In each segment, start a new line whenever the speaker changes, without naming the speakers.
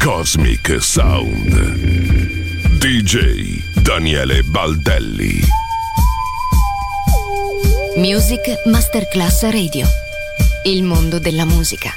Cosmic Sound. DJ Daniele Baldelli.
Music Masterclass Radio. Il mondo della musica.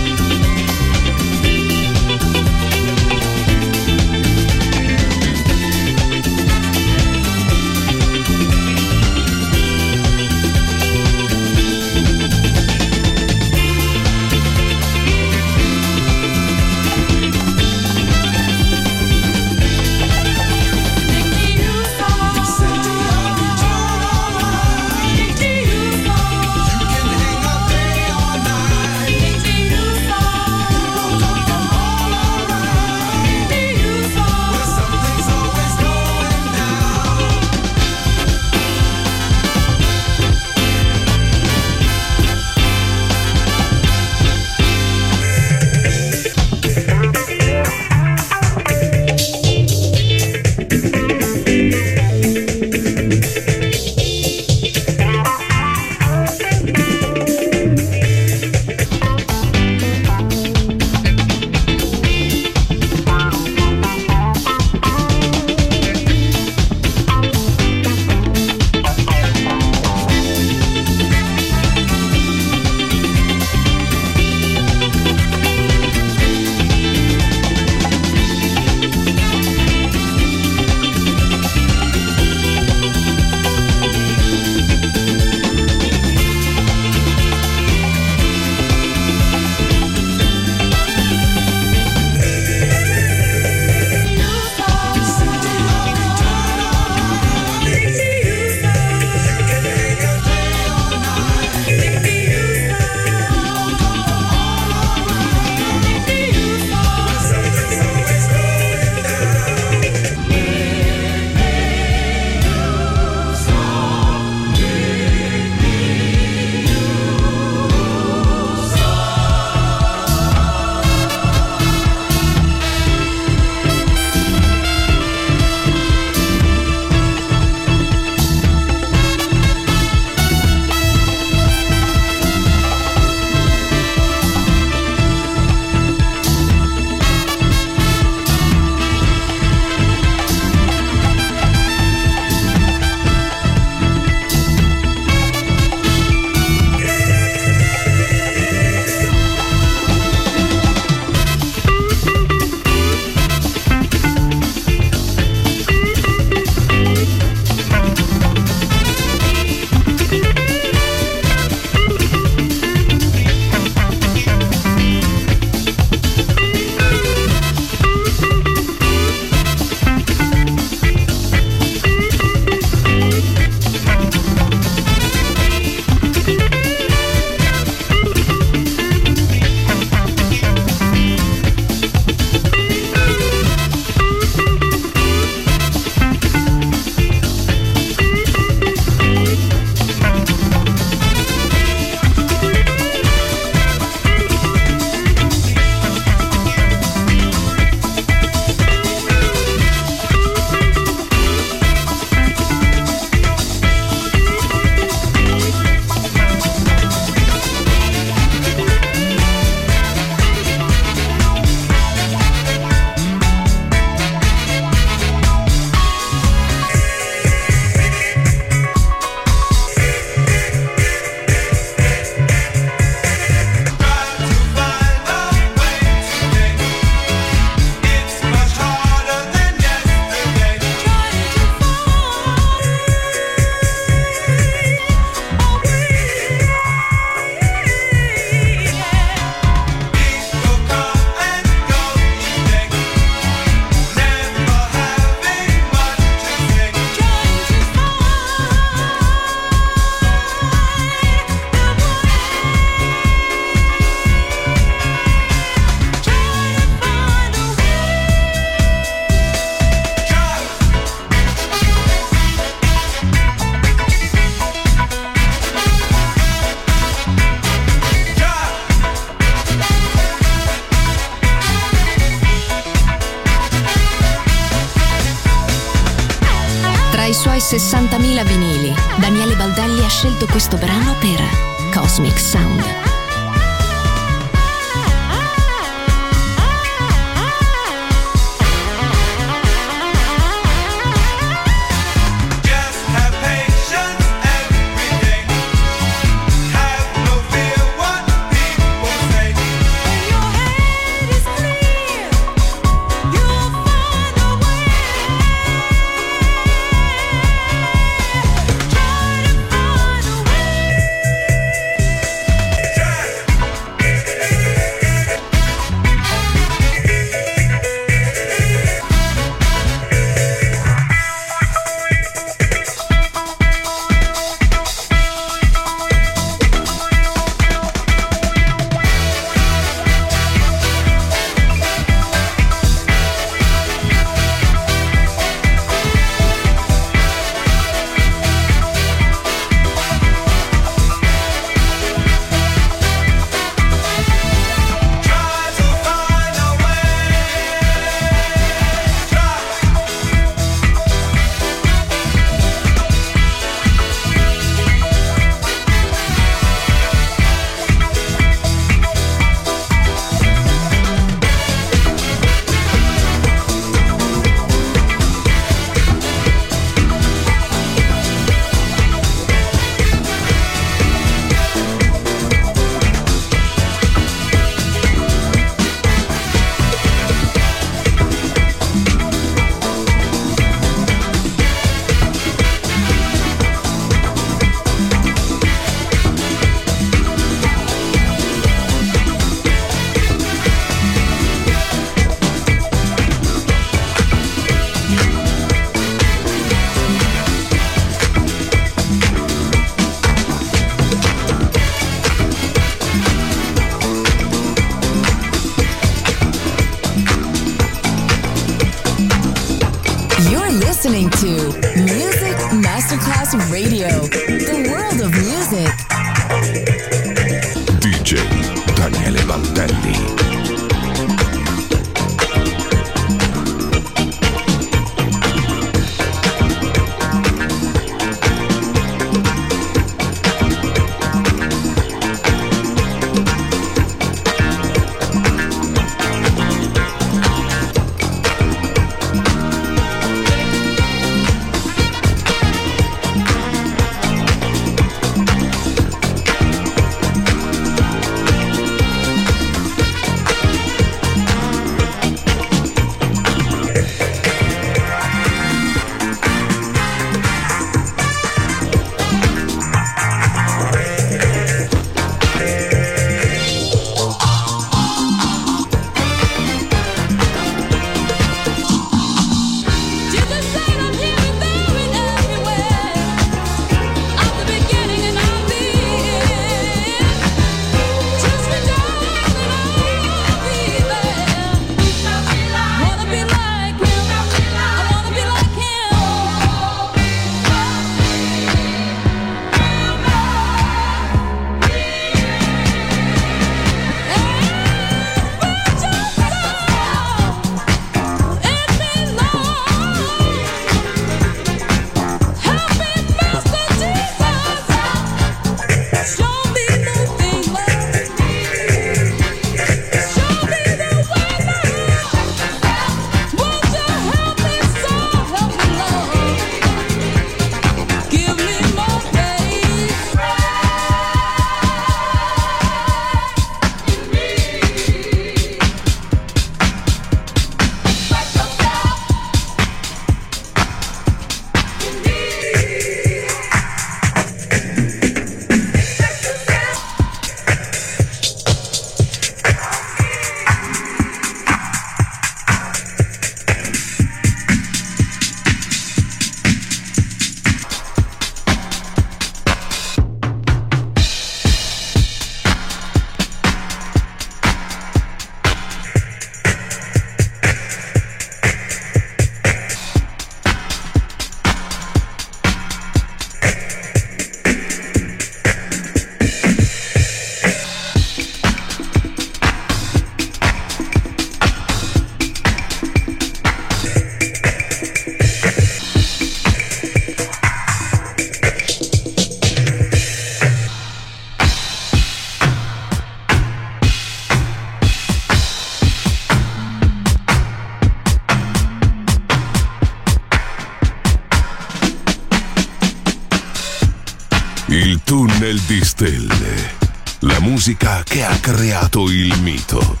Di stelle. La musica che ha creato il mito.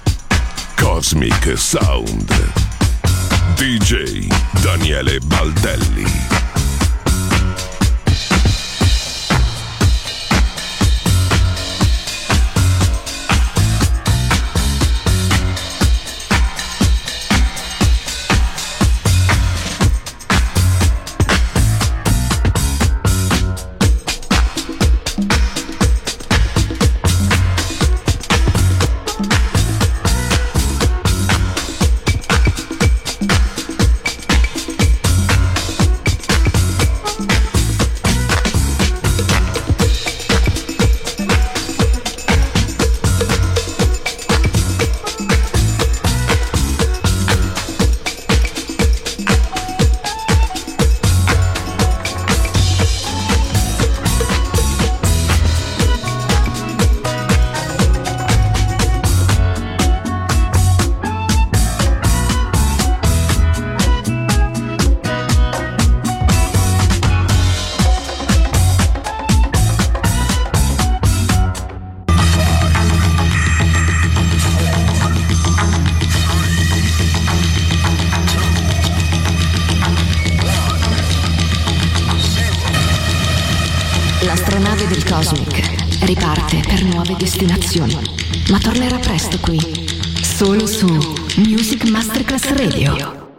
Cosmic Sound. DJ Daniele Baldelli.